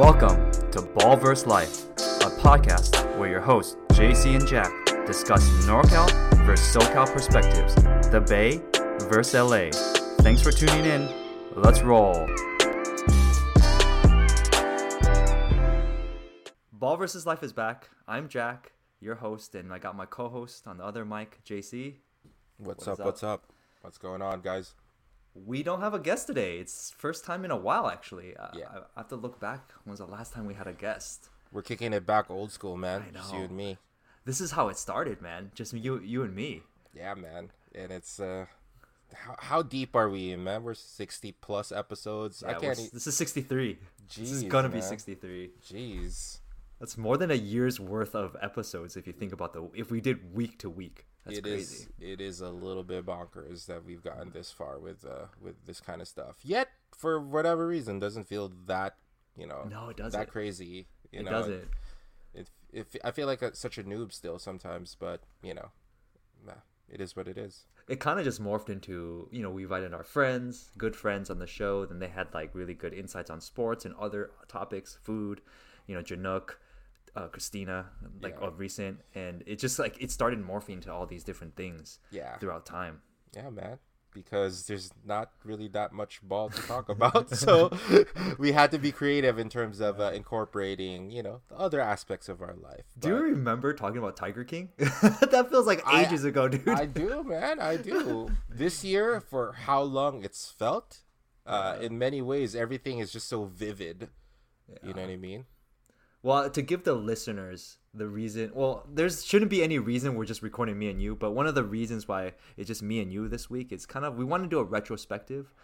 Welcome to Ball Ballverse Life, a podcast where your hosts JC and Jack discuss NorCal versus SoCal perspectives, the Bay versus LA. Thanks for tuning in. Let's roll. Ball versus Life is back. I'm Jack, your host, and I got my co-host on the other mic, JC. What's What up, is What's up? What's going on, guys? We don't have a guest today. It's first time in a while, actually. I- Yeah. I, I have to look back. When was the last time we had a guest? We're kicking it back old school, man. I Just you and me. This is how it started, man. Just you, you and me. Yeah, man. And it's uh, how, how deep are we in, man? We're sixty plus episodes. Yeah, we're- can't. E- this is 63. Jeez, this is gonna be 63. Jeez. That's more than a year's worth of episodes if you think about the if we did week to week. That's It is. crazy. It is a little bit bonkers that we've gotten this far with uh with this kind of stuff. Yet, for whatever reason, doesn't feel that you know No, it doesn't. that crazy. You it know, doesn't. It, it, I feel like a, such a noob still sometimes, but you know, nah, it is what it is. It kind of just morphed into, you know, we invited our friends, good friends on the show. Then they had like really good insights on sports and other topics, food, you know, Janook, uh, Christina, like Yeah. of recent. And it just like, it started morphing to all these different things Yeah. throughout time. Yeah, man. Because there's not really that much ball to talk about, so we had to be creative in terms of uh, incorporating, you know, the other aspects of our life. Do you remember talking about Tiger King? that feels like I- ages ago, dude. I do, man. I do. This year, for how long it's felt, uh, in many ways, everything is just so vivid. You know what I mean? Well, to give the listeners the reason, well, there's shouldn't be any reason we're just recording me and you, but one of the reasons why it's just me and you this week is kind of we want to do a retrospective,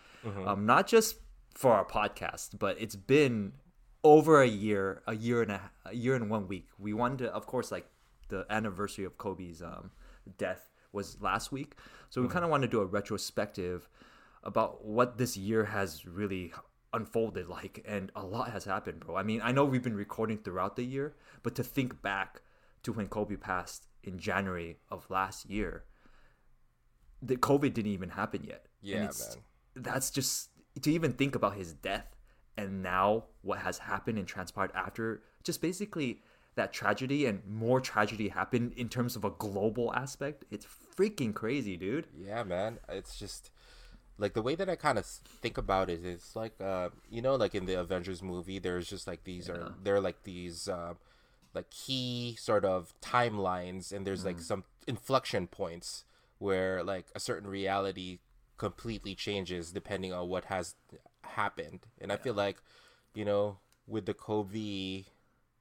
um, not just for our podcast, but it's been over a year, a year and a, a year and one week. We wanted to, of course, like the anniversary of Kobe's um, death was last week, so we kind of want to do a retrospective about what this year has really unfolded like and a lot has happened bro i mean i know we've been recording throughout the year but to think back to when kobe passed in january of last year the covid didn't even happen yet Yeah, man. that's just to even think about his death and now what has happened and transpired after just basically that tragedy and more tragedy happened in terms of a global aspect it's freaking crazy dude Yeah, man. It's just like the way that I kind of think about it is like uh you know like in the Avengers movie there's just like these are they're like these uh, like key sort of timelines and there's like some inflection points where like a certain reality completely changes depending on what has happened. And I feel like you know with the Kobe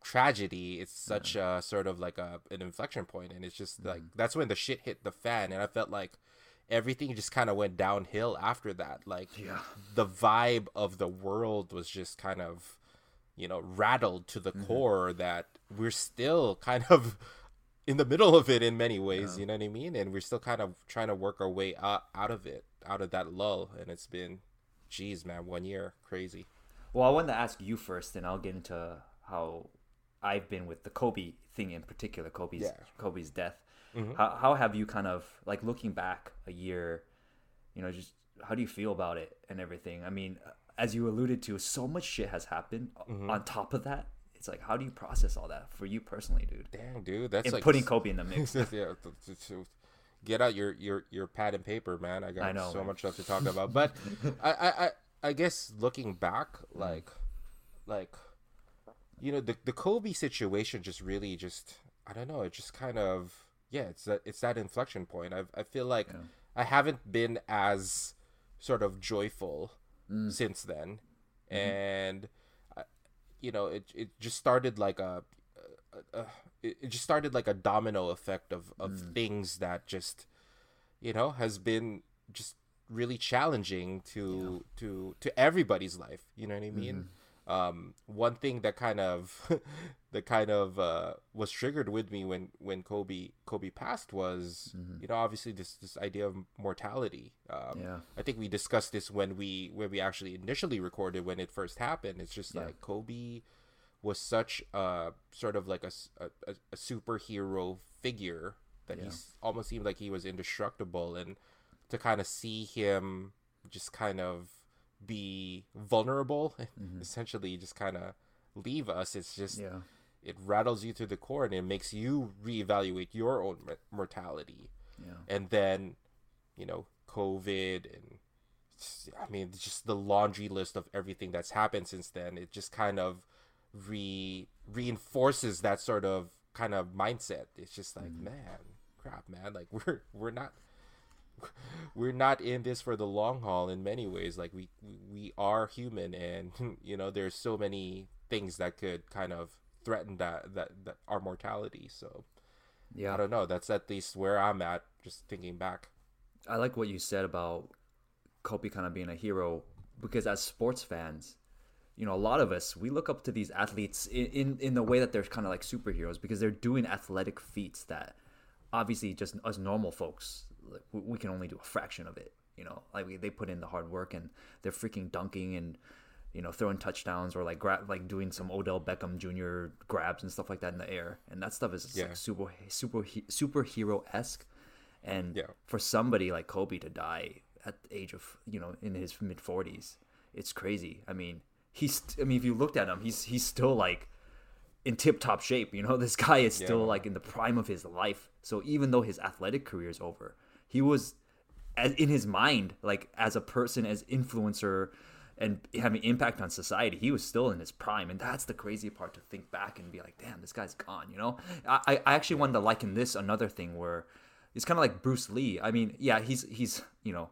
tragedy it's such a sort of like a an inflection point and it's just like that's when the shit hit the fan and I felt like everything just kind of went downhill after that. Like Yeah. the vibe of the world was just kind of, you know, rattled to the mm-hmm. core that we're still kind of in the middle of it in many ways, you know what I mean? And we're still kind of trying to work our way out, out of it, out of that lull. And it's been, geez, man, one year. Crazy. Well, I wanted to ask you first, and I'll get into how I've been with the Kobe thing in particular, Kobe's Yeah. Kobe's death. Mm-hmm. How how have you kind of like looking back a year, you know, just how do you feel about it and everything? I mean, as you alluded to, so much shit has happened. Mm-hmm. On top of that, it's like how do you process all that for you personally, dude? Damn, dude. That's And like putting Kobe in the mix. yeah, get out your, your your pad and paper, man. I got I know, so man. much stuff to talk about. But I, I, I, I guess looking back, mm-hmm. like like you know, the the Kobe situation just really just I don't know, it just kind of yeah, it's that it's that inflection point. I I feel like I haven't been as sort of joyful mm. since then. Mm-hmm. And uh, you know, it it just started like a uh, uh, it, it just started like a domino effect of of mm. things that just you know has been just really challenging to to to everybody's life. You know what i mean mm-hmm. Um one thing that kind of that kind of uh was triggered with me when when kobe kobe passed was you know obviously this this idea of mortality. Um Yeah. i think we discussed this when we when we actually initially recorded when it first happened. It's just like kobe was such a sort of like a a superhero figure that he almost seemed like he was indestructible. And to kind of see him just kind of be vulnerable mm-hmm. essentially just kind of leave us. It's just Yeah. it rattles you through the core and it makes you reevaluate your own m- mortality. Yeah. And then, you know, COVID and i mean, just the laundry list of everything that's happened since then. It just kind of re reinforces that sort of kind of mindset. It's just like, mm-hmm. man, crap, man. Like we're we're not we're not in this for the long haul in many ways. Like we we are human, and you know, there's so many things that could kind of threaten that that, that our mortality. So yeah, I don't know. That's at least where I'm at. Just thinking back. I like what you said about Kobe kind of being a hero because as sports fans, you know, a lot of us we look up to these athletes in in, in the way that they're kind of like superheroes because they're doing athletic feats that obviously just us normal folks we, can only do a fraction of it. You know, like we, they put in the hard work and they're freaking dunking and you know throwing touchdowns or like grab like doing some Odell Beckham Jr. grabs and stuff like that in the air and that stuff is Yeah. like super super superhero esque. And Yeah. for somebody like Kobe to die at the age of you know in his mid forties, it's crazy. I mean, he's I mean if you looked at him, he's he's still like in tip top shape. You know, this guy is still Yeah. like in the prime of his life. So even though his athletic career is over, he was as in his mind, like as a person, as influencer, and having impact on society, he was still in his prime, and that's the crazy part to think back and be like, damn, this guy's gone. You know, I I actually wanted to liken this another thing where it's kind of like Bruce Lee. I mean, yeah, he's he's you know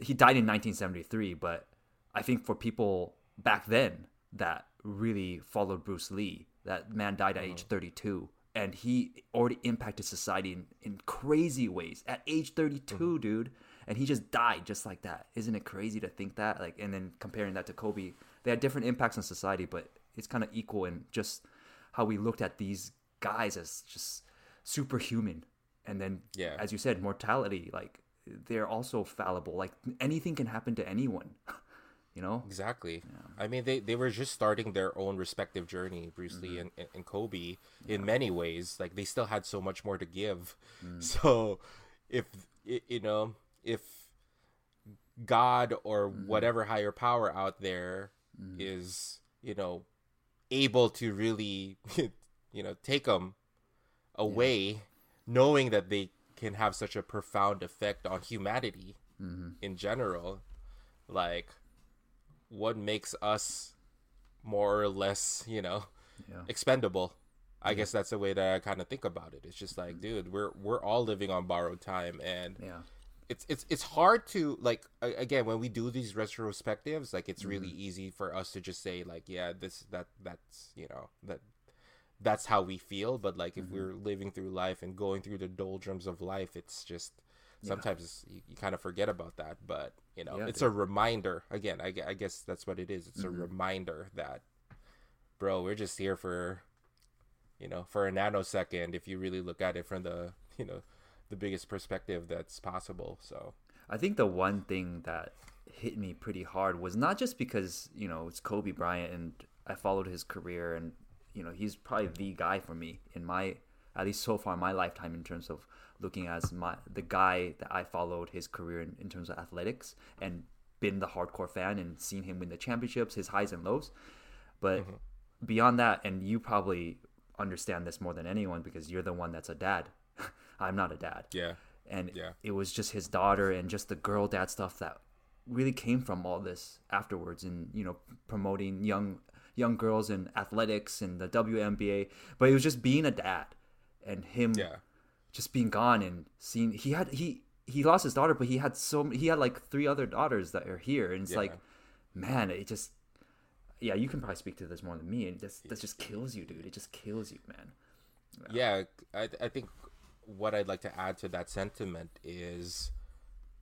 he died in 1973, but I think for people back then that really followed Bruce Lee, that man died at age mm-hmm. 32 and he already impacted society in, in crazy ways at age 32, mm-hmm. dude. And he just died just like that. Isn't it crazy to think that? Like, and then comparing that to Kobe, they had different impacts on society, but it's kind of equal in just how we looked at these guys as just superhuman. And then, Yeah. as you said, mortality, like they're also fallible. Like anything can happen to anyone. you know? Exactly. I mean, they, they were just starting their own respective journey, Bruce Lee mm-hmm. and, and, and Kobe, in many ways. Like, they still had so much more to give. Mm. So, if, you know, if God or mm-hmm. whatever higher power out there mm. is, you know, able to really, you know, take them away, knowing that they can have such a profound effect on humanity mm-hmm. in general, like, what makes us more or less, you know, Yeah. expendable. I guess that's the way that I kind of think about it. It's just like, dude, we're we're all living on borrowed time, and Yeah. it's it's it's hard to like again when we do these retrospectives, like it's really mm-hmm. easy for us to just say like, yeah, this that that's you know that that's how we feel. But like if mm-hmm. we're living through life and going through the doldrums of life, it's just sometimes you, you kind of forget about that. But you know, Yeah, it's a reminder. Again, I, I guess that's what it is. It's a mm-hmm. reminder that, bro, we're just here for, you know, for a nanosecond. If you really look at it from the you know the biggest perspective that's possible. So I think the one thing that hit me pretty hard was not just because, you know, it's Kobe Bryant and I followed his career and, you know, he's probably the guy for me in my at least so far in my lifetime in terms of looking as my the guy that I followed his career in, in terms of athletics and been the hardcore fan and seen him win the championships, his highs and lows. But mm-hmm. beyond that, and you probably understand this more than anyone because you're the one that's a dad. I'm not a dad yeah, and Yeah. it was just his daughter and just the girl dad stuff that really came from all this afterwards and you know promoting young young girls in athletics and the WNBA but it was just being a dad and him yeah, just being gone and seeing he had he he lost his daughter but he had so he had like three other daughters that are here and it's Yeah. like man it just yeah you can probably speak to this more than me and this that just kills you dude it just kills you man yeah. I I think what I'd like to add to that sentiment is,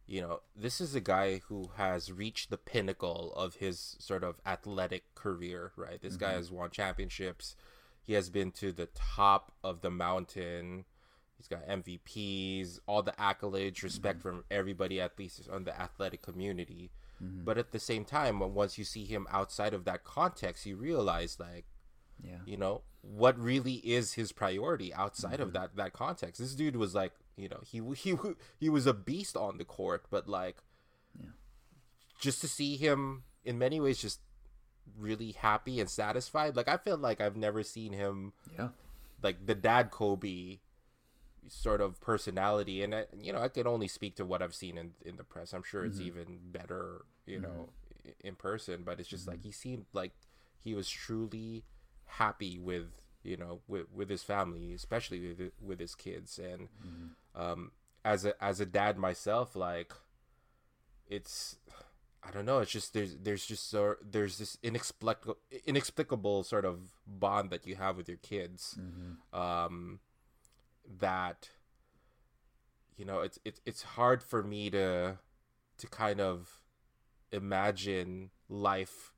you know, this is a guy who has reached the pinnacle of his sort of athletic career, right? This guy mm-hmm. has won championships. He has been to the top of the mountain. He's got MVPs, all the accolades, respect from everybody, at least on the athletic community. Mm-hmm. But at the same time, once you see him outside of that context, you realize, like, yeah you know what really is his priority outside of mm-hmm. that that context this dude was like you know he he he was a beast on the court but like Yeah. just to see him in many ways just really happy and satisfied. Like I feel like I've never seen him Yeah. like the dad Kobe sort of personality. And I, you know I can only speak to what I've seen in in the press. I'm sure it's mm-hmm. even better, you know, mm-hmm. i- in person, but it's just like mm-hmm. he seemed like he was truly happy with, you know, with with his family, especially with with his kids. And um as a as a dad myself like it's I don't know. It's just there's there's just so there's this inexplicable inexplicable sort of bond that you have with your kids, um, that you know it's it's it's hard for me to to kind of imagine life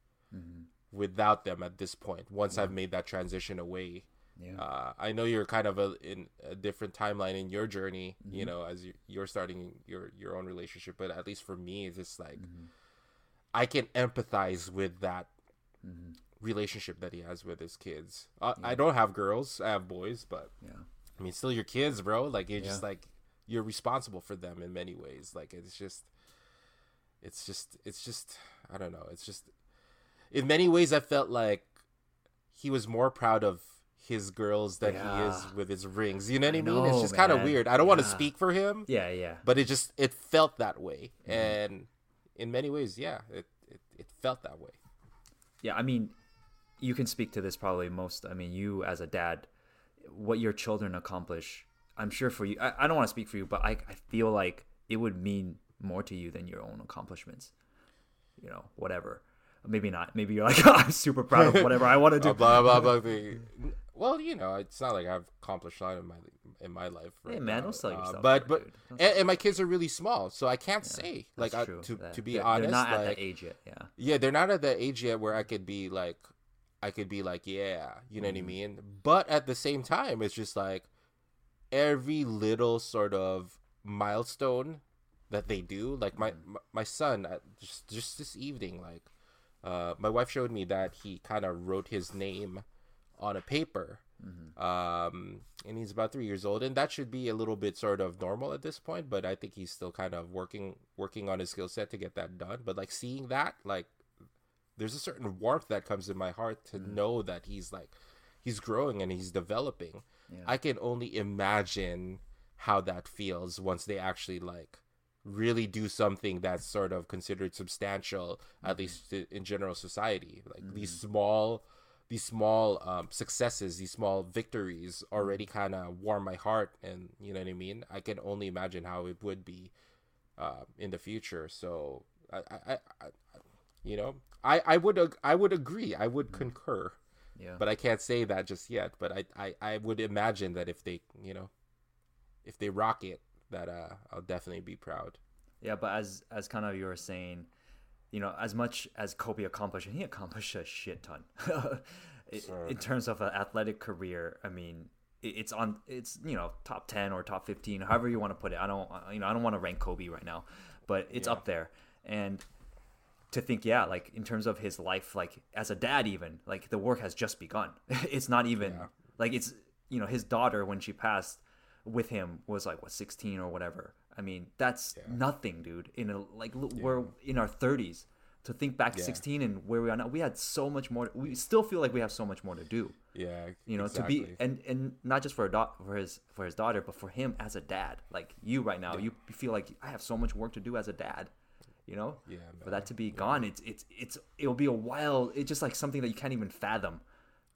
without them at this point. Once I've made that transition away, Yeah. uh, I know you're kind of a, in a different timeline in your journey, you Mm-hmm. know, as you, you're starting your your own relationship. But at least for me, it's just like Mm-hmm. I can empathize with that Mm-hmm. relationship that he has with his kids. Uh, I don't have girls; I have boys, but yeah. I mean, still your kids, bro. Like you're just like you're responsible for them in many ways. Like it's just, it's just, it's just. I don't know. It's just, in many ways, I felt like he was more proud of his girls than he is with his rings. You know what I, I mean? It's just kind of weird. I don't want to speak for him, Yeah, yeah. but it just it felt that way, Mm-hmm. and in many ways, yeah, it, it it felt that way. Yeah, I mean, you can speak to this probably most. I mean, you as a dad, what your children accomplish, I'm sure for you, I, I don't want to speak for you, but I, I feel like it would mean more to you than your own accomplishments. You know, whatever. Maybe not. Maybe you're like, I'm super proud of whatever I want to do. Blah blah blah. blah. Well, you know, it's not like I've accomplished a lot in my in my life. Right Hey, man, now. don't sell Uh, yourself but short, but and, and my kids are really small, so I can't say like I, to That- to be they're, honest. they're not at like, that age yet. Yeah. yeah, they're not at the age yet where I could be like, I could be like, yeah, you know what I Mm-hmm. mean. But at the same time, it's just like every little sort of milestone that they do. Like my Mm-hmm. my, my son, uh, just just this evening, like, uh, my wife showed me that he kind of wrote his name on a paper. Mm-hmm. Um, and he's about three years old, and that should be a little bit sort of normal at this point. But I think he's still kind of working working on his skill set to get that done. But like seeing that, like, there's a certain warmth that comes in my heart to Mm-hmm. know that he's like he's growing and he's developing. Yeah. I can only imagine how that feels once they actually like really do something that's sort of considered substantial Mm-hmm. at least in general society like these small these small um, successes these small victories already Mm-hmm. kind of warm my heart and you know what i mean i can only imagine how it would be uh, in the future so I, I, I, you know i i would ag- i would agree i would Mm-hmm. concur Yeah. but I can't say that just yet. But I, I, I would imagine that if they, you know, if they rock it, that uh, I'll definitely be proud. Yeah, but as as kind of you were saying, you know, as much as Kobe accomplished, and he accomplished a shit ton in, Sure. in terms of an athletic career. I mean, it, it's on, it's you know, top ten or top fifteen, however you want to put it. I don't, you know, I don't want to rank Kobe right now, but it's Yeah. up there. And to think, yeah, like in terms of his life, like as a dad, even like the work has just begun. it's not even Yeah. like it's you know his daughter when she passed with him was like what 16 or whatever. I mean that's nothing, dude. In a like l we're in our 30s. To think back to Yeah. 16 and where we are now, we had so much more. We still feel like we have so much more to do. Yeah, You know, exactly. to be and and not just for a da- for his for his daughter, but for him as a dad. Like you right now, you feel like I have so much work to do as a dad. You know, Yeah, for that to be gone, it's it's it's it'll be a while. It's just like something that you can't even fathom.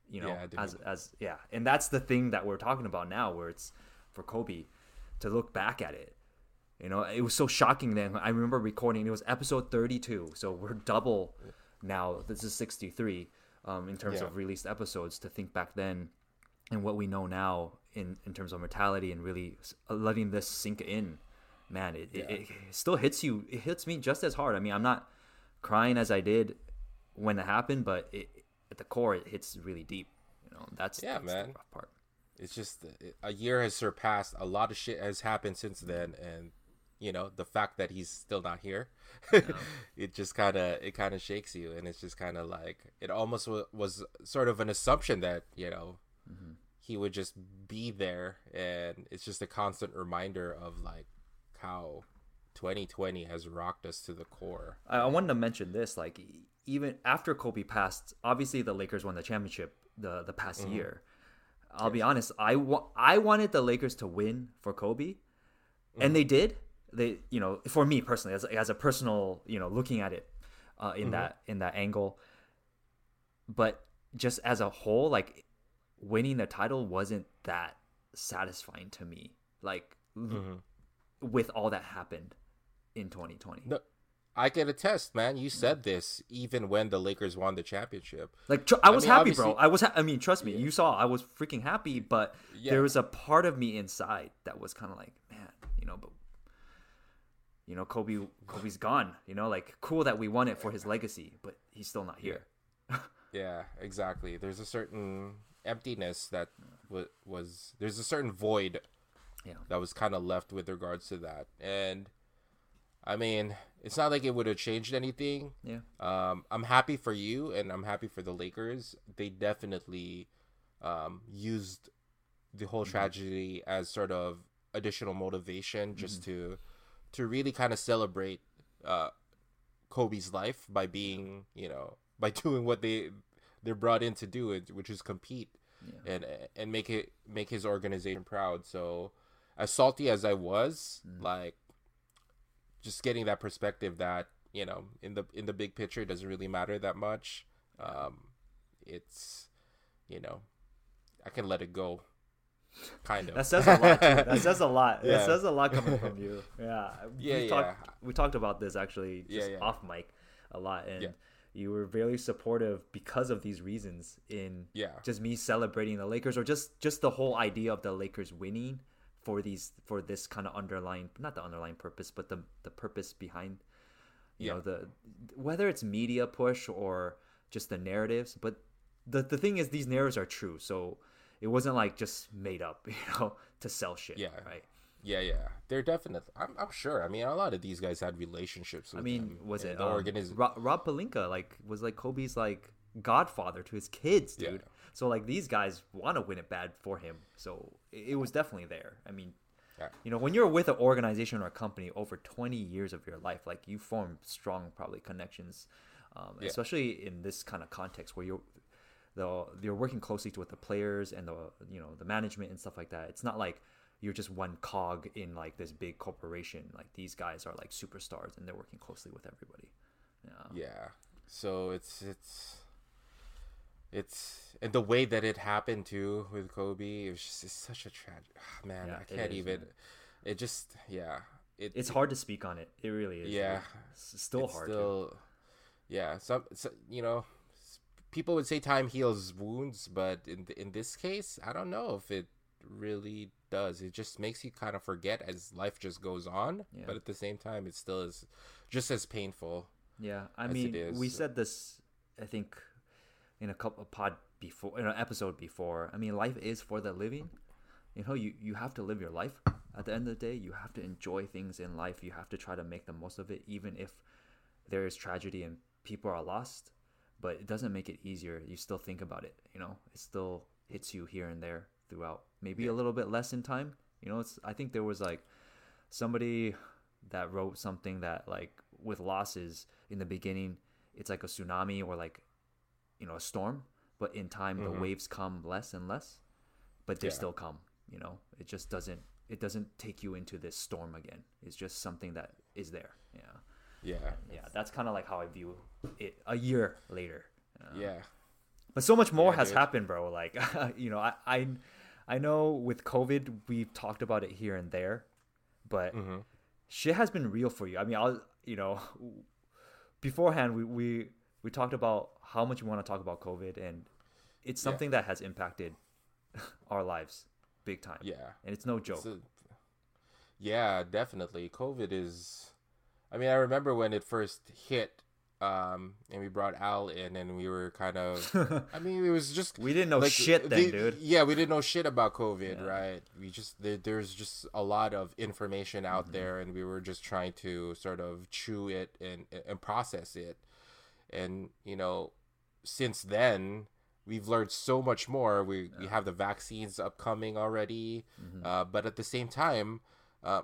You know, Yeah, as as yeah, and that's the thing that we're talking about now, where it's for Kobe to look back at it. You know, it was so shocking then. I remember recording. It was episode thirty-two, so we're double now. This is sixty-three um, in terms Yeah. of released episodes. To think back then and what we know now in in terms of mortality and really letting this sink in, man, it, it, it still hits you. It hits me just as hard. I mean, I'm not crying as I did when it happened, but it, at the core, it hits really deep. You know, that's Yeah, that's man. The rough part. it's just a year has surpassed. A lot of shit has happened since then, and you know the fact that he's still not here, it just kind of it kind of shakes you, and it's just kind of like it almost wa- was sort of an assumption that you know he would just be there, and it's just a constant reminder of like how 2020 has rocked us to the core. I, I wanted to mention this, like even after Kobe passed, obviously the Lakers won the championship the the past Mm-hmm. year. I'll be honest, I wa- I wanted the Lakers to win for Kobe, Mm-hmm. and they did. They, you know, for me personally, as as a personal, you know, looking at it uh, Mm-hmm. in that in that angle, but just as a whole, like winning the title wasn't that satisfying to me. Like l- with all that happened in 2020. No, I can attest, man. You said this even when the Lakers won the championship. Like tr- I was mean, happy, bro. I was. Ha- I mean, trust me. You saw I was freaking happy, but Yeah. there was a part of me inside that was kind of like, man, you know, but you know, Kobe, Kobe's gone. You know, like cool that we won it for his legacy, but he's still not here. Yeah, exactly. There's a certain emptiness that w- was there's a certain void Yeah. that was kind of left with regards to that. And I mean, it's not like it would have changed anything. Yeah. Um, I'm happy for you, and I'm happy for the Lakers. They definitely um, used the whole tragedy as sort of additional motivation, just to to really kind of celebrate uh, Kobe's life by being, you know, by doing what they they're brought in to do, which is compete and and make it make his organization proud. So, as salty as I was, like just getting that perspective that you know in the in the big picture it doesn't really matter that much. Um, it's you know I can let it go, kind of. That says a lot. Too. That says a lot. Yeah. That says a lot coming from you. Yeah. Yeah, we yeah. Talked, we talked about this actually Yeah, just yeah. off mic a lot, and Yeah. you were very supportive because of these reasons. In Yeah. just me celebrating the Lakers, or just just the whole idea of the Lakers winning for these for this kind of underlying not the underlying purpose, but the the purpose behind you Yeah. know the whether it's media push or just the narratives but the the thing is these narratives are true so it wasn't like just made up you know to sell shit Yeah. right Yeah, yeah, they're definitely. I'm, I'm sure. I mean, a lot of these guys had relationships. With i mean him was it the um, organiz- Rob, Rob Pelinka like was like kobe's like godfather to his kids dude Yeah. so like these guys want to win it bad for him so it, it was definitely there i mean Yeah. you know when you're with an organization or a company over 20 years of your life like you form strong probably connections um, Yeah. especially in this kind of context where you're the you're working closely with the players and the you know the management and stuff like that it's not like you're just one cog in like this big corporation like these guys are like superstars and they're working closely with everybody yeah Yeah. So it's it's it's and the way that it happened too with Kobe, it was just it's such a tragic ah, man. Yeah, I can't is, even. man. It just yeah. It it's hard to speak on it it really is Yeah. it's still it's hard. Still, yeah. Some, so, you know, people would say time heals wounds, but in th- in this case, I don't know if it really does. It just makes you kind of forget as life just goes on. Yeah. But at the same time, it still is just as painful. Yeah, I mean, we said this, I think, in a couple of pod before, in an episode before. I mean, life is for the living. You know, you you have to live your life. At the end of the day, you have to enjoy things in life. You have to try to make the most of it, even if there is tragedy and people are lost. But it doesn't make it easier. You still think about it. You know, it still hits you here and there throughout. Maybe a little bit less in time. You know, it's. I think there was like somebody that wrote something that like with losses in the beginning it's like a tsunami or like you know a storm but in time the mm-hmm. waves come less and less but they Yeah. still come you know it just doesn't it doesn't take you into this storm again it's just something that is there yeah Yeah. yeah that's kind of like how i view it a year later Uh, Yeah. but so much more Yeah, has dude. happened, bro. Like, you know, I, I, I know with COVID, we've talked about it here and there, but Mm-hmm. shit has been real for you. I mean, I'll, you know, beforehand, we, we, we talked about how much we want to talk about COVID, and it's Yeah. something that has impacted our lives big time. Yeah. And it's no joke. So- yeah, definitely. COVID is. I mean, I remember when it first hit, um, and we brought Al in, and we were kind of. I mean, it was just. we didn't know like, shit then, the- dude. Yeah, we didn't know shit about COVID, Yeah. right? We just there, there's just a lot of information out Mm-hmm. there, and we were just trying to sort of chew it and and process it, and you know, since then we've learned so much more. We we have the vaccines upcoming already, Mm-hmm. uh, but at the same time, uh,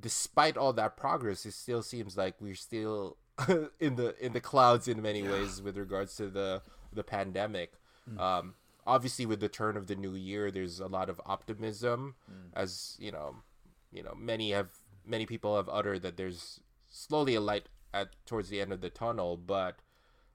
despite all that progress, it still seems like we're still in the in the clouds in many yeah. ways with regards to the the pandemic. Mm. Um, obviously, with the turn of the new year, there's a lot of optimism, mm. as you know, you know, many have many people have uttered that there's slowly a light at towards the end of the tunnel, but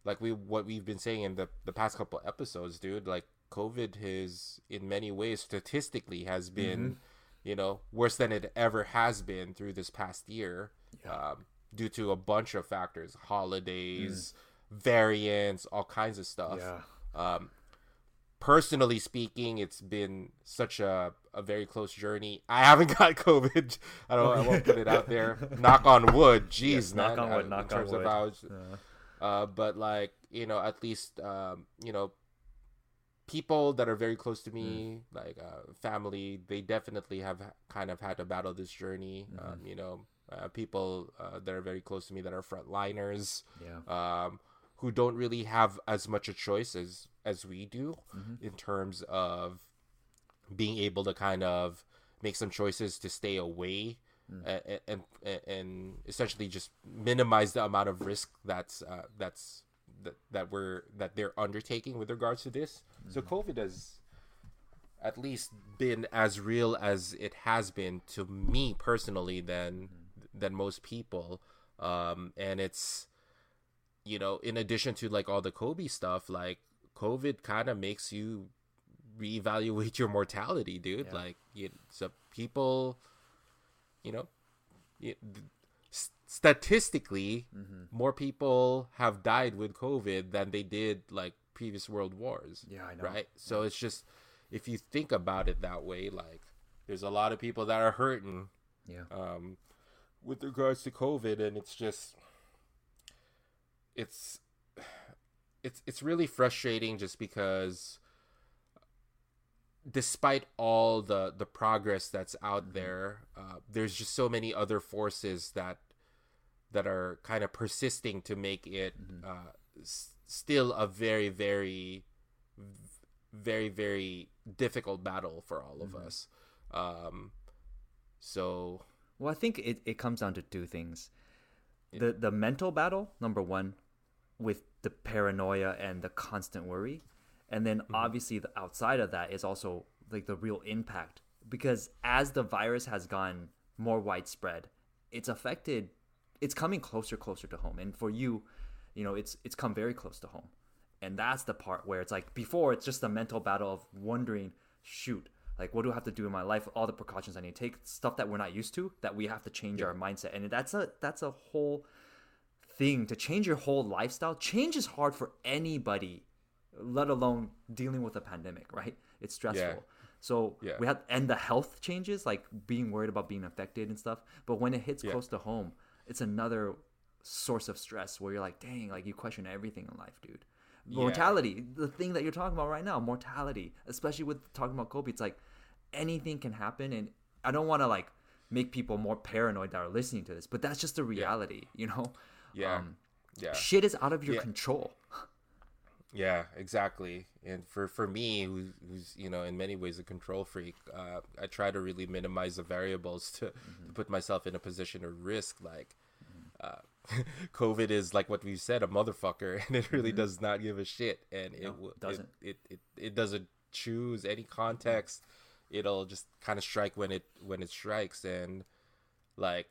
like we what we've been saying in the the past couple episodes, dude, like COVID has in many ways statistically has been, mm-hmm. You know, worse than it ever has been through this past year, yeah. um, due to a bunch of factors, holidays, mm. variants, all kinds of stuff. Yeah. Um, personally speaking, it's been such a, a very close journey. I haven't got COVID. I don't. I won't put it out there. knock on wood. Jeez, yes, man. Knock on wood. Uh, knock on wood. Was, yeah. uh, but like you know, at least um, you know, people that are very close to me, mm. like uh, family, they definitely have kind of had to battle this journey. Mm-hmm. Um, you know, uh, people uh, that are very close to me that are frontliners. Yeah. Um, who don't really have as much a choice as as we do mm-hmm. in terms of being able to kind of make some choices to stay away mm. and, and, and essentially just minimize the amount of risk that's uh, that's that, that we're that they're undertaking with regards to this. Mm-hmm. So COVID has at least been as real as it has been to me personally than mm. than most people, um, and it's you know in addition to like all the Kobe stuff, like COVID kind of makes you reevaluate your mortality, dude. Yeah. Like, you, so people, you know, statistically, mm-hmm. more people have died with COVID than they did like previous world wars. Yeah, I know. Right. So it's just if you think about it that way, like there's a lot of people that are hurting. Yeah. Um, with regards to COVID, and it's just it's it's it's really frustrating just because despite all the the progress that's out mm-hmm. there uh, there's just so many other forces that that are kind of persisting to make it mm-hmm. uh, s- still a very very very very difficult battle for all of mm-hmm. us um, so well i think it, it comes down to two things the the mental battle number one with the paranoia and the constant worry. And then mm-hmm. obviously the outside of that is also like the real impact because as the virus has gone more widespread, it's affected it's coming closer closer to home. And for you, you know, it's it's come very close to home. And that's the part where it's like before it's just a mental battle of wondering, shoot, like what do I have to do in my life? All the precautions I need to take, stuff that we're not used to, that we have to change yeah. our mindset. And that's a that's a whole thing to change your whole lifestyle. Change is hard for anybody, let alone dealing with a pandemic, right? It's stressful. Yeah. So yeah. we have and the health changes, like being worried about being affected and stuff. But when it hits close to home, it's another source of stress where you're like, dang, like you question everything in life, dude. Mortality, the thing that you're talking about right now, mortality, especially with talking about Kobe, it's like anything can happen, and I don't want to like make people more paranoid that are listening to this, but that's just the reality, you know. Yeah. Um, yeah. Shit is out of your yeah. control. Yeah, exactly. And for for me, who's, who's you know in many ways a control freak, uh, I try to really minimize the variables to, mm-hmm. to put myself in a position of risk. Like, uh, COVID is like what we said, a motherfucker, and it really mm-hmm. does not give a shit, and no, it doesn't. It, it, it it doesn't choose any context. It'll just kind of strike when it when it strikes, and like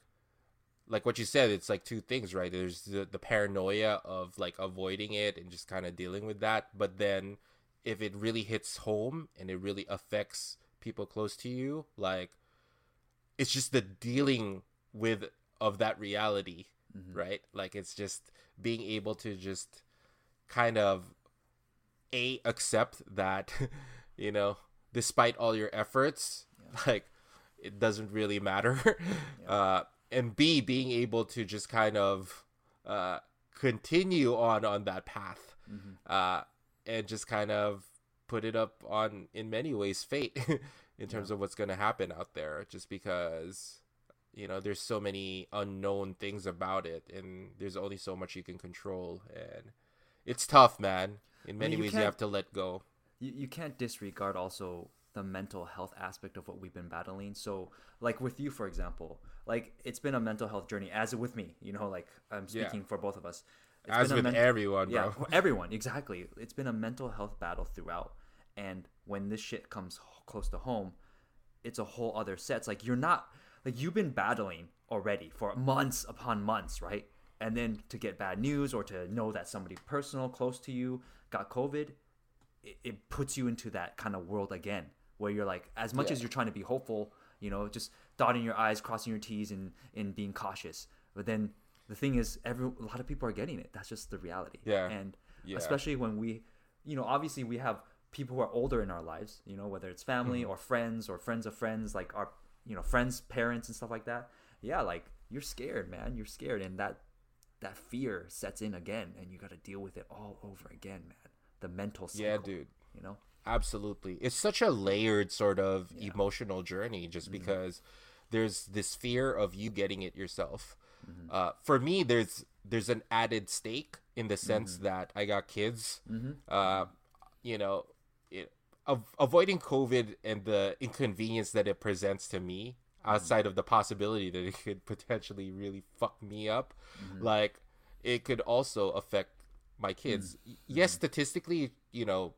like what you said, it's like two things, right? There's the, the paranoia of like avoiding it and just kind of dealing with that. But then if it really hits home and it really affects people close to you, like it's just the dealing with of that reality, mm-hmm. right? Like it's just being able to just kind of a accept that, you know, despite all your efforts, yeah. like it doesn't really matter. yeah. uh, and B being able to just kind of uh, continue on on that path mm-hmm. uh, and just kind of put it up on in many ways fate in terms yeah. of what's going to happen out there just because you know there's so many unknown things about it and there's only so much you can control and it's tough man in many ways you have to let go you, you can't disregard also the mental health aspect of what we've been battling. So, like with you, for example, like it's been a mental health journey, as with me. You know, like I'm speaking yeah. for both of us. It's as with men- everyone, bro. Yeah, everyone, exactly. It's been a mental health battle throughout, and when this shit comes close to home, it's a whole other set. It's like you're not like you've been battling already for months upon months, right? And then to get bad news or to know that somebody personal close to you got COVID, it, it puts you into that kind of world again where you're like, as much yeah. as you're trying to be hopeful, you know, just dotting your I's, crossing your T's, and, and being cautious. But then the thing is, every a lot of people are getting it. That's just the reality. Yeah. And yeah. especially when we, you know, obviously we have people who are older in our lives, you know, whether it's family mm-hmm. or friends or friends of friends, like our, you know, friends, parents, and stuff like that. Yeah, like you're scared, man. You're scared, and that that fear sets in again, and you got to deal with it all over again, man. The mental cycle. Yeah, dude. You know. Absolutely. It's such a layered sort of yeah. emotional journey just mm-hmm. because there's this fear of you getting it yourself. Mm-hmm. Uh, for me, there's there's an added stake in the sense mm-hmm. that I got kids. Mm-hmm. Uh, you know, it, av- avoiding COVID and the inconvenience that it presents to me, mm-hmm. outside of the possibility that it could potentially really fuck me up, mm-hmm. like it could also affect my kids. Yes, statistically, you know,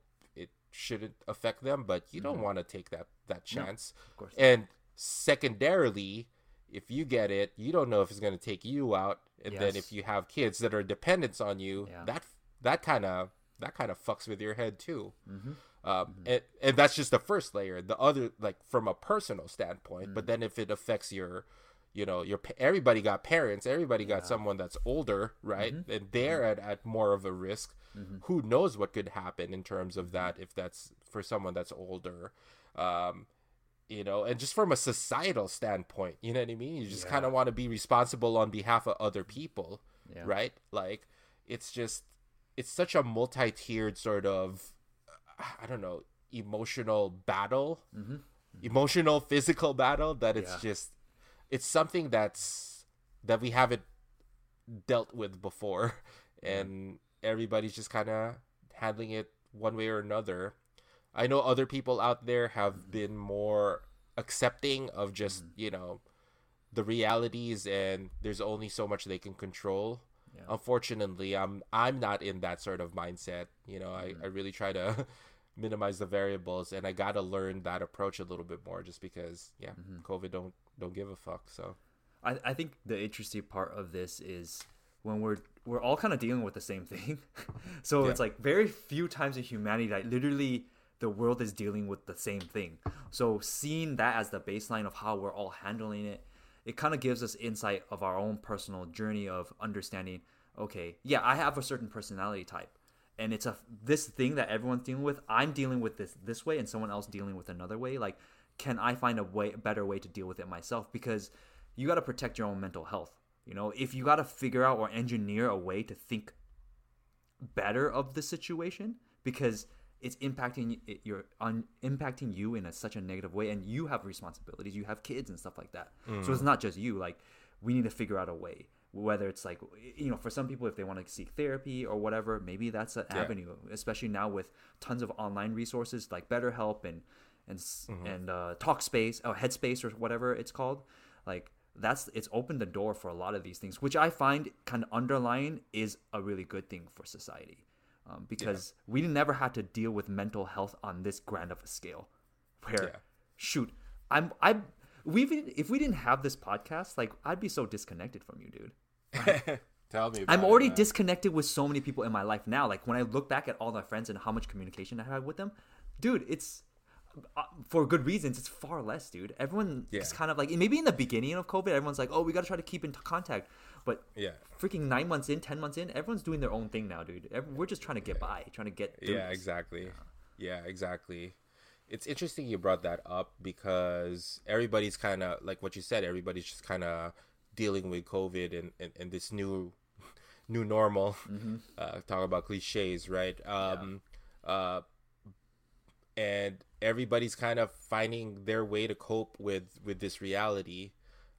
shouldn't affect them, but you don't mm-hmm. want to take that that chance. No, and secondarily, if you get it, you don't know if it's going to take you out, and yes. then if you have kids that are dependents on you, yeah. that that kind of that kind of fucks with your head too. Mm-hmm. Um, mm-hmm. And, and that's just the first layer. The other, like from a personal standpoint, but mm-hmm. then if it affects your you know your everybody got parents everybody got yeah. someone that's older right mm-hmm. and they're mm-hmm. at, at more of a risk mm-hmm. who knows what could happen in terms of that if that's for someone that's older um you know and just from a societal standpoint you know what i mean you just yeah. kind of want to be responsible on behalf of other people yeah. right like it's just it's such a multi-tiered sort of i don't know emotional battle mm-hmm. emotional physical battle that it's just it's something that's that we haven't dealt with before and everybody's just kind of handling it one way or another i know other people out there have been more accepting of just mm-hmm. you know the realities and there's only so much they can control yeah. unfortunately i'm i'm not in that sort of mindset you know mm-hmm. I, I really try to minimize the variables and i gotta learn that approach a little bit more just because yeah mm-hmm. covid don't don't give a fuck. So, I I think the interesting part of this is when we're we're all kind of dealing with the same thing. so yeah. it's like very few times in humanity that literally the world is dealing with the same thing. So seeing that as the baseline of how we're all handling it, it kind of gives us insight of our own personal journey of understanding. Okay, yeah, I have a certain personality type, and it's a this thing that everyone's dealing with. I'm dealing with this this way, and someone else dealing with another way. Like can I find a way a better way to deal with it myself? Because you got to protect your own mental health. You know, if you got to figure out or engineer a way to think better of the situation because it's impacting it, you're on impacting you in a, such a negative way and you have responsibilities you have kids and stuff like that mm. so it's not just you like we need to figure out a way whether it's like you know for some people if they want to seek therapy or whatever maybe that's an yeah. avenue especially now with tons of online resources like betterhelp and and mm-hmm. and uh, Talkspace or Headspace or whatever it's called. Like that's it's opened the door for a lot of these things, which I find kind of underlying is a really good thing for society. Um, because yeah. we never had to deal with mental health on this grand of a scale. Where, yeah. shoot, I'm I we if we didn't have this podcast, like I'd be so disconnected from you, dude. Tell me. I'm already it, disconnected with so many people in my life now. Like when I look back at all my friends and how much communication I had with them, dude, it's uh, for good reasons, it's far less, dude. Everyone yeah. is kind of like maybe in the beginning of COVID, everyone's like, "Oh, we got to try to keep in contact," but yeah, freaking nine months in, ten months in, everyone's doing their own thing now, dude. We're just trying to get by, trying to get. Through yeah, exactly. Yeah. yeah, exactly. It's interesting you brought that up because everybody's kind of like what you said. Everybody's just kind of dealing with COVID and, and, and this new new normal. Mm-hmm. Uh, talk about cliches, right? Um, yeah. uh, and everybody's kind of finding their way to cope with with this reality.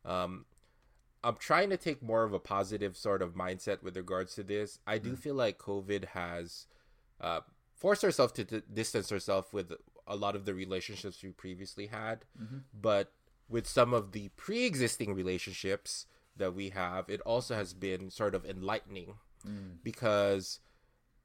Um, I'm trying to take more of a positive sort of mindset with regards to this. I do mm. feel like COVID has uh, forced herself to, to distance herself with a lot of the relationships we previously had. Mm-hmm. But with some of the pre-existing relationships that we have, it also has been sort of enlightening mm. because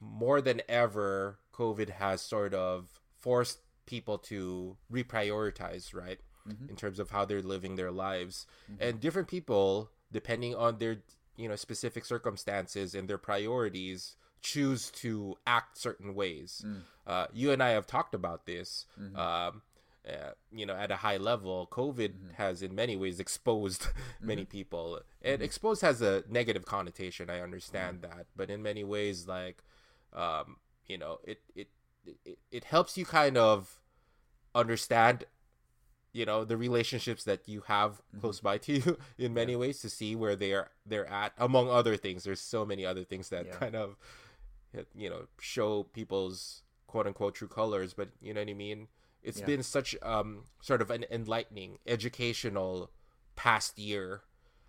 more than ever, COVID has sort of forced people to reprioritize, right? Mm-hmm. In terms of how they're living their lives. Mm-hmm. And different people, depending on their you know specific circumstances and their priorities, choose to act certain ways. Mm. Uh, you and I have talked about this. Mm-hmm. Um, uh, you know, at a high level, COVID mm-hmm. has in many ways exposed many mm-hmm. people. And mm-hmm. exposed has a negative connotation. I understand mm-hmm. that, but in many ways, like, um, you know, it, it it it helps you kind of understand you know the relationships that you have mm-hmm. close by to you in many yeah. ways to see where they're they're at among other things there's so many other things that yeah. kind of you know show people's quote unquote true colors but you know what i mean It's yeah. been such um sort of an enlightening educational past year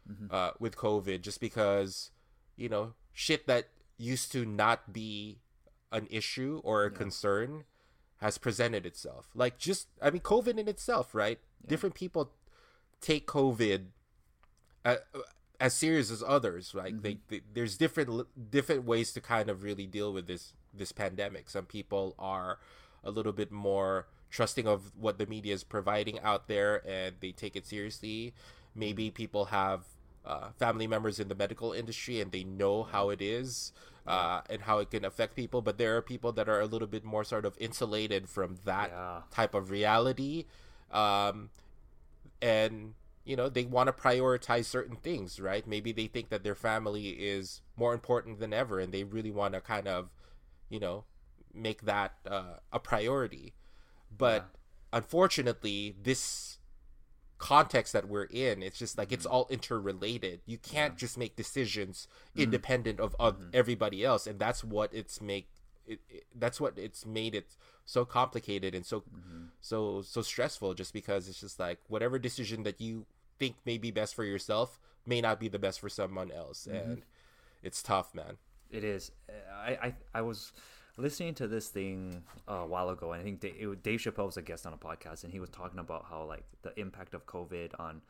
mm-hmm. uh with covid just because you know shit that used to not be an issue or a concern has presented itself. Like just I mean COVID in itself, right? Yeah. Different people take COVID uh, as serious as others. Like mm-hmm. they, they, there's different different ways to kind of really deal with this this pandemic. Some people are a little bit more trusting of what the media is providing out there and they take it seriously. Maybe people have uh, family members in the medical industry and they know how it is uh, and how it can affect people. But there are people that are a little bit more sort of insulated from that yeah. type of reality. Um, and you know they want to prioritize certain things right maybe they think that their family is more important than ever and they really want to kind of you know make that uh, a priority but yeah. unfortunately this context that we're in it's just like it's mm-hmm. all interrelated you can't yeah. just make decisions mm-hmm. independent of, of mm-hmm. everybody else and that's what it's make it, it, that's what it's made it so complicated and so mm-hmm. so so stressful just because it's just like whatever decision that you think may be best for yourself may not be the best for someone else mm-hmm. and it's tough man it is i i, I was listening to this thing uh, a while ago, and I think Dave, Dave Chappelle was a guest on a podcast, and he was talking about how like the impact of COVID on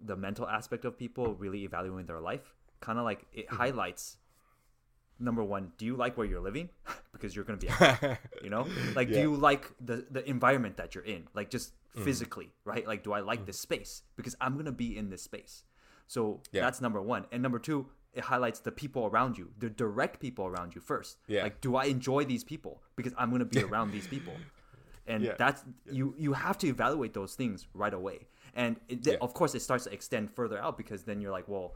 the mental aspect of people really evaluating their life. Kind of like it mm-hmm. highlights number one, do you like where you're living? because you're gonna be, you know, like yeah. do you like the the environment that you're in, like just mm. physically, right? Like, do I like mm. this space? Because I'm gonna be in this space. So yeah. that's number one. And number two, it highlights the people around you, the direct people around you first. Yeah. Like, do I enjoy these people? Because I'm gonna be around these people, and yeah. that's you. You have to evaluate those things right away. And it, of course, it starts to extend further out because then you're like, well,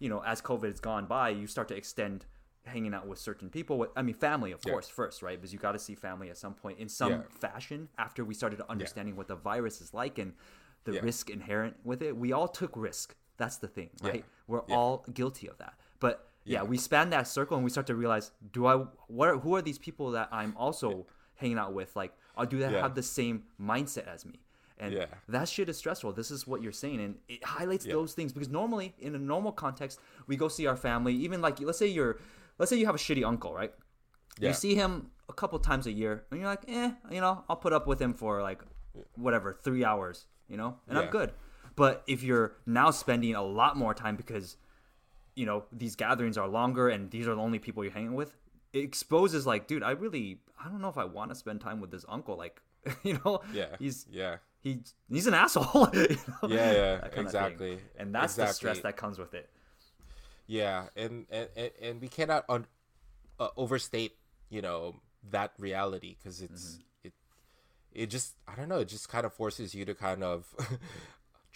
you know, as COVID has gone by, you start to extend hanging out with certain people. I mean, family, of yeah. course, first, right? Because you got to see family at some point in some fashion after we started understanding what the virus is like and the risk inherent with it. We all took risk that's the thing, right? Yeah. We're yeah. all guilty of that. But yeah. yeah. we span that circle and we start to realize, do I what are, who are these people that I'm also hanging out with? Like, or uh, do they have the same mindset as me? And yeah. that shit is stressful. This is what you're saying, and it highlights those things because normally, in a normal context, we go see our family. Even like, let's say you're, let's say you have a shitty uncle, right? You see him a couple times a year, and you're like, eh, you know, I'll put up with him for like whatever three hours, you know, and I'm good. But if you're now spending a lot more time because you know these gatherings are longer and these are the only people you're hanging with, it exposes like, dude, I really I don't know if I want to spend time with this uncle. Like, you know, yeah, he's yeah. He, he's an asshole. you know? Yeah, yeah, exactly. And that's exactly. the stress that comes with it. Yeah, and and and we cannot un, uh, overstate, you know, that reality because it's mm-hmm. it it just I don't know, it just kind of forces you to kind of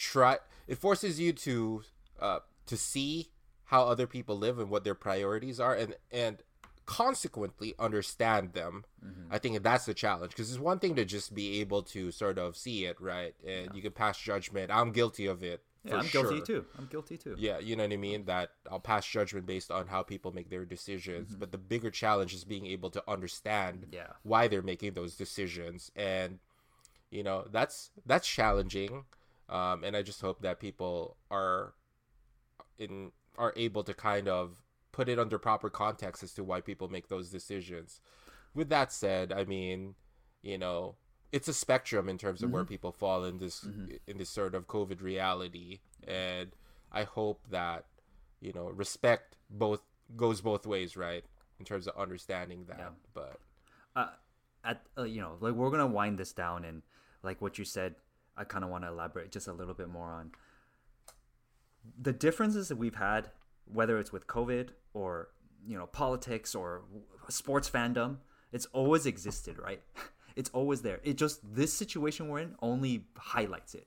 try it forces you to uh to see how other people live and what their priorities are and and consequently understand them mm-hmm. i think that's the challenge because it's one thing to just be able to sort of see it right and yeah. you can pass judgment i'm guilty of it yeah, I'm sure. guilty too. I'm guilty too. Yeah, you know what I mean? That I'll pass judgment based on how people make their decisions. Mm-hmm. But the bigger challenge is being able to understand yeah. why they're making those decisions. And you know, that's that's challenging. Um, and I just hope that people are in are able to kind of put it under proper context as to why people make those decisions. With that said, I mean, you know, it's a spectrum in terms of mm-hmm. where people fall in this mm-hmm. in this sort of COVID reality, and I hope that you know respect both goes both ways, right? In terms of understanding that, yeah. but uh, at uh, you know, like we're gonna wind this down, and like what you said, I kind of want to elaborate just a little bit more on the differences that we've had, whether it's with COVID or you know politics or sports fandom. It's always existed, right? It's always there. It just this situation we're in only highlights it.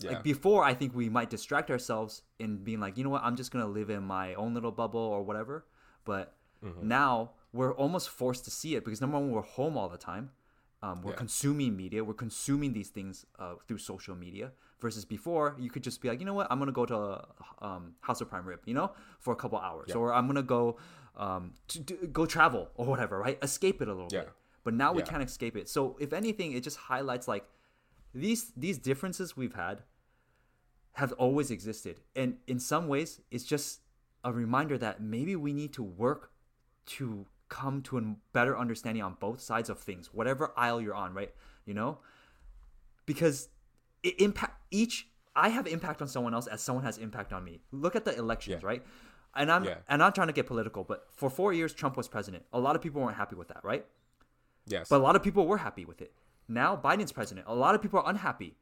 Yeah. Like before, I think we might distract ourselves in being like, you know what, I'm just gonna live in my own little bubble or whatever. But mm-hmm. now we're almost forced to see it because number one, we're home all the time. Um, we're yeah. consuming media. We're consuming these things uh, through social media. Versus before, you could just be like, you know what, I'm gonna go to um, House of Prime Rib, you know, for a couple hours, yeah. or I'm gonna go um, to, to, go travel or whatever, right? Escape it a little bit. But now we can't escape it. So if anything, it just highlights like these these differences we've had have always existed, and in some ways, it's just a reminder that maybe we need to work to come to a better understanding on both sides of things, whatever aisle you're on, right? You know, because it impact each. I have impact on someone else as someone has impact on me. Look at the elections, yeah. right? And I'm yeah. and I'm trying to get political, but for four years Trump was president. A lot of people weren't happy with that, right? Yes. But a lot of people were happy with it. Now Biden's president. A lot of people are unhappy,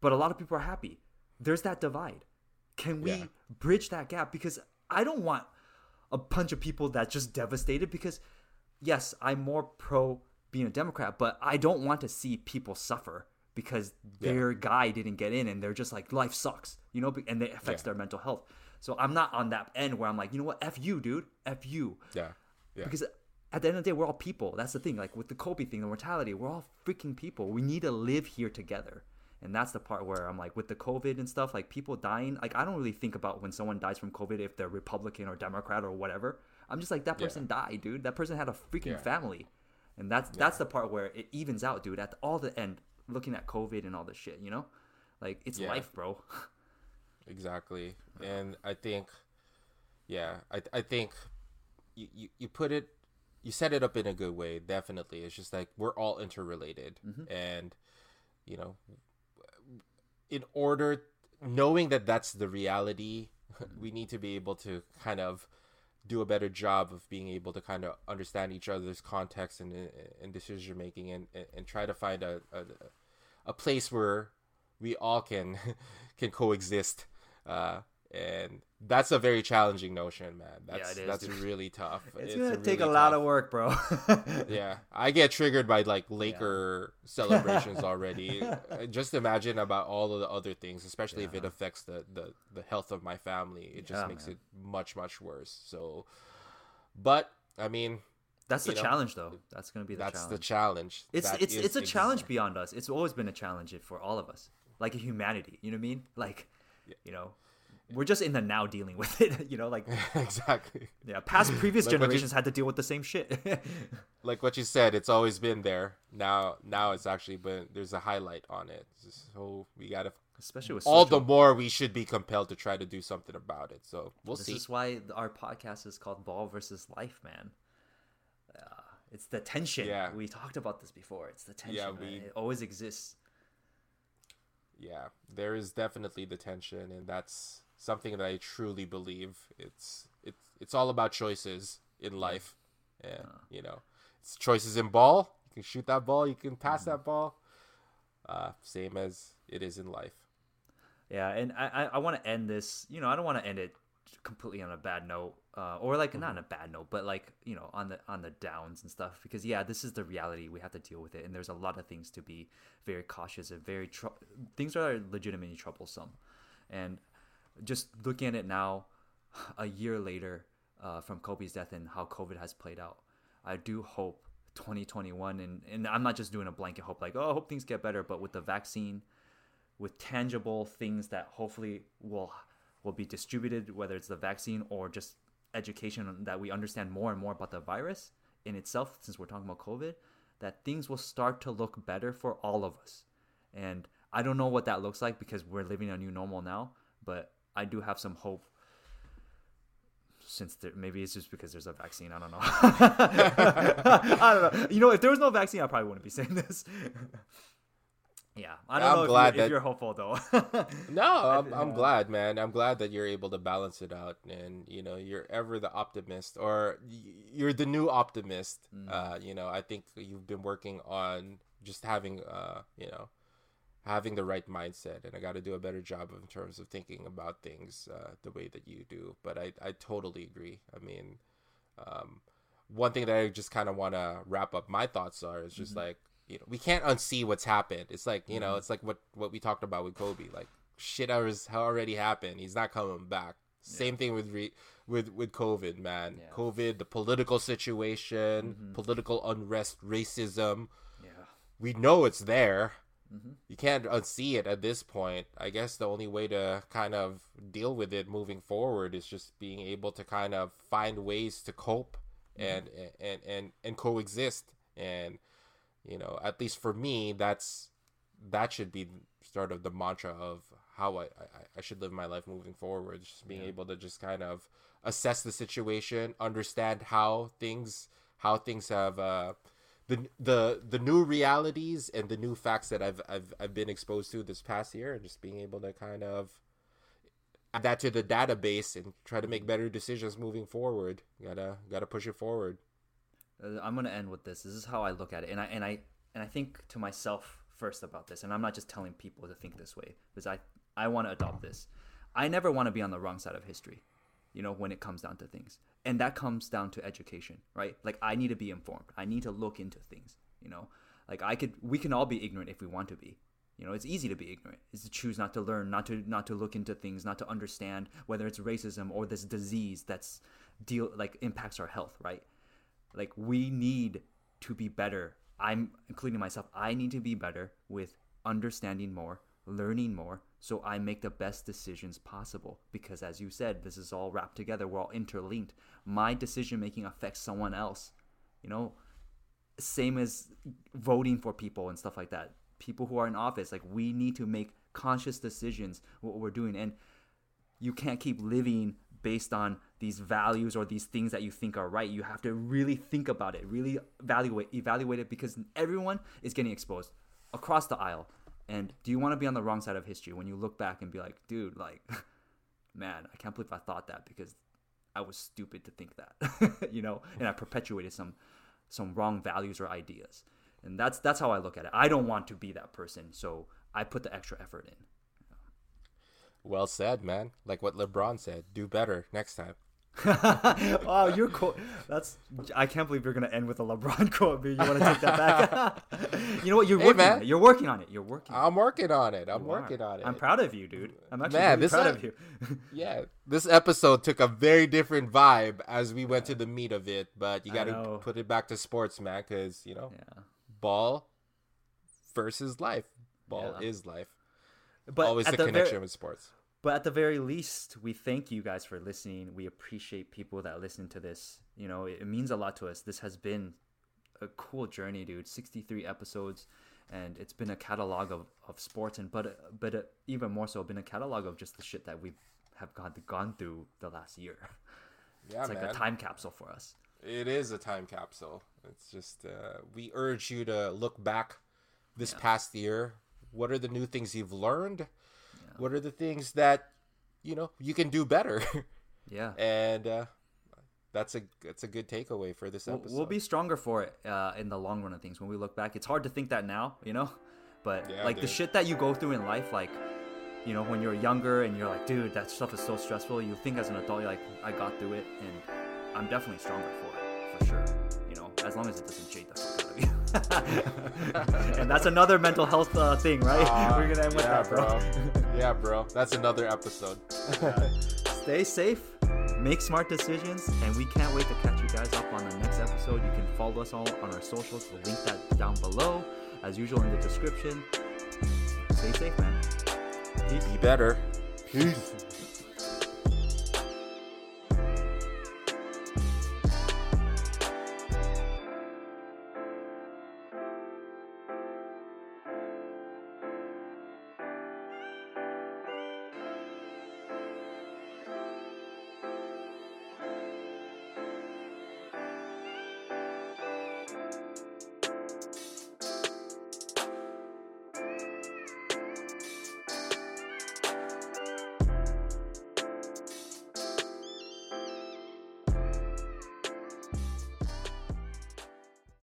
but a lot of people are happy. There's that divide. Can we yeah. bridge that gap? Because I don't want a bunch of people that just devastated because yes, I'm more pro being a Democrat, but I don't want to see people suffer because their yeah. guy didn't get in and they're just like life sucks, you know, and it affects yeah. their mental health. So I'm not on that end where I'm like, you know what, f you, dude, f you. Yeah. Yeah. Because at the end of the day, we're all people. That's the thing. Like with the Kobe thing, the mortality, we're all freaking people. We need to live here together. And that's the part where I'm like, with the COVID and stuff, like people dying, like I don't really think about when someone dies from COVID if they're Republican or Democrat or whatever. I'm just like, that person yeah. died, dude. That person had a freaking yeah. family. And that's yeah. that's the part where it evens out, dude. At the, all the end, looking at COVID and all this shit, you know, like it's life, bro. exactly, and I think, yeah, I I think you, you, you put it you set it up in a good way definitely. It's just like we're all interrelated. Mm-hmm. and you know in order knowing that that's the reality we need to be able to kind of do a better job of being able to kind of understand each other's context and, and decision making and, and try to find a, a, a place where we all can can coexist uh, and that's a very challenging notion, man. That's yeah, that's really tough. It's, it's gonna take really a lot of work, bro. yeah, I get triggered by like Laker yeah. celebrations already. Just imagine about all of the other things, especially yeah. if it affects the, the the health of my family. It just makes man. it much much worse. So, but I mean. That's the know, challenge, though. That's gonna be the that's challenge. the challenge. It's that it's it's a challenge beyond us. It's always been a challenge for all of us, like humanity. You know what I mean? Like, you know, we're just in the now dealing with it you know like exactly. yeah past previous like generations you, had to deal with the same shit. Like what you said it's always been there. Now now it's actually been there's a highlight on it. So we gotta especially with all the more we should be compelled to try to do something about it. So we'll this see. this is why our podcast is called ball versus life man. Uh, it's the tension. Yeah. We talked about this before. It's the tension yeah, we, it always exists. Yeah there is definitely the tension and that's something that I truly believe. It's it's it's all about choices in life. Yeah, uh. you know, it's choices in ball. You can shoot that ball. You can pass mm-hmm. that ball. Uh, same as it is in life. Yeah, and I I, I want to end this. You know, I don't want to end it completely on a bad note, uh, or like mm-hmm. not on a bad note, but like you know on the on the downs and stuff. Because yeah, this is the reality. We have to deal with it, and there's a lot of things to be very cautious and very tr- things are legitimately troublesome. And just looking at it now, a year later uh, from Kobe's death and how COVID has played out, I do hope 2021 and and I'm not just doing a blanket hope like oh I hope things get better, but with the vaccine, with tangible things that hopefully will will be distributed, whether it's the vaccine or just education that we understand more and more about the virus in itself, since we're talking about COVID, that things will start to look better for all of us. And I don't know what that looks like because we're living a new normal now, but I do have some hope since there, maybe it's just because there's a vaccine. I don't know. I don't know. You know, if there was no vaccine, I probably wouldn't be saying this. yeah, I don't I'm know if, glad you're, that- if you're hopeful though. No, I'm, I'm glad, man. I'm glad that you're able to balance it out, and you know, you're ever the optimist, or you're the new optimist. Uh, you know, I think you've been working on just having, uh, you know, having the right mindset, and I got to do a better job in terms of thinking about things uh, the way that you do. But I, I totally agree. I mean, um, one thing that I just kind of want to wrap up my thoughts are is just like you know we can't unsee what's happened. It's like you know it's like what what we talked about with Kobe. Like shit has already happened. He's not coming back. Same thing with re- with with COVID, man. Yeah. COVID, the political situation, political unrest, racism. yeah. We know it's there. Mhm. You can't unsee it at this point. I guess the only way to kind of deal with it moving forward is just being able to kind of find ways to cope and and and and coexist. And you know, at least for me, that's that should be sort of the mantra of how I, I, I should live my life moving forward. Just being able to just kind of assess the situation, understand how things how things have uh, the the the new realities and the new facts that I've I've I've been exposed to this past year, and just being able to kind of add that to the database and try to make better decisions moving forward. Gotta gotta push it forward. Uh, I'm gonna end with this. This is how I look at it, and I and I and I think to myself first about this, and I'm not just telling people to think this way because I I want to adopt this. I never want to be on the wrong side of history, you know, when it comes down to things, and that comes down to education, right? Like I need to be informed. I need to look into things, you know. Like I could, we can all be ignorant if we want to be. You know, it's easy to be ignorant. Is to choose not to learn, not to not to look into things, not to understand whether it's racism or this disease that's deal like impacts our health, right? like we need to be better i'm including myself i need to be better with understanding more learning more so i make the best decisions possible because as you said this is all wrapped together. We're all interlinked. My decision making affects someone else. You know same as voting for people and stuff like that. People who are in office like we need to make conscious decisions what we're doing. And you can't keep living based on these values or these things that you think are right. You have to really think about it, really evaluate evaluate it because everyone is getting exposed across the aisle. And do you want to be on the wrong side of history when you look back and be like, dude, like, man, I can't believe I thought that because I was stupid to think that, you know, and I perpetuated some some wrong values or ideas. And that's that's how I look at it. I don't want to be that person, so I put the extra effort in. Well said, man. Like what LeBron said, do better next time. wow, your quote. That's. I can't believe you're gonna end with a LeBron quote. But you want to take that back? you know what? You're Hey, working. man. On it. You're working on it. You're working. I'm working on it. I'm You are. working on it. I'm proud of you, dude. I'm actually Man, really this proud ep- of you. Yeah, this episode took a very different vibe as we went to the meat of it, but you got to put it back to sports, man, because you know, yeah. ball versus life. Ball Yeah. is life. But Always the, the connection very, with sports. But at the very least, we thank you guys for listening. We appreciate people that listen to this. You know, it, it means a lot to us. This has been a cool journey, dude. 63 episodes, and it's been a catalog of, of sports, and but but uh, even more so, been a catalog of just the shit that we have gone gone through the last year. Yeah, It's like man. a time capsule for us. It is a time capsule. It's just uh, we urge you to look back this Yeah. past year. What are the new things you've learned? What are the things that you know you can do better? Yeah. and uh, that's a that's a good takeaway for this episode. we'll be stronger for it uh, in the long run of things. When we look back, it's hard to think that now, you know. But Yeah, like the shit that you go through in life, like you know, when you're younger and you're like, dude, that stuff is so stressful. You think as an adult, you're like, I got through it, and I'm definitely stronger for it, for sure. You know, as long as it doesn't shade the fuck out of you. and that's another mental health uh, thing, right? Ah, We're gonna end with yeah, that, bro. yeah, bro. That's another episode. Stay safe, make smart decisions, and we can't wait to catch you guys up on the next episode. You can follow us all on our socials. We'll link that down below, as usual in the description. Stay safe, man. Peace. Be better. Peace.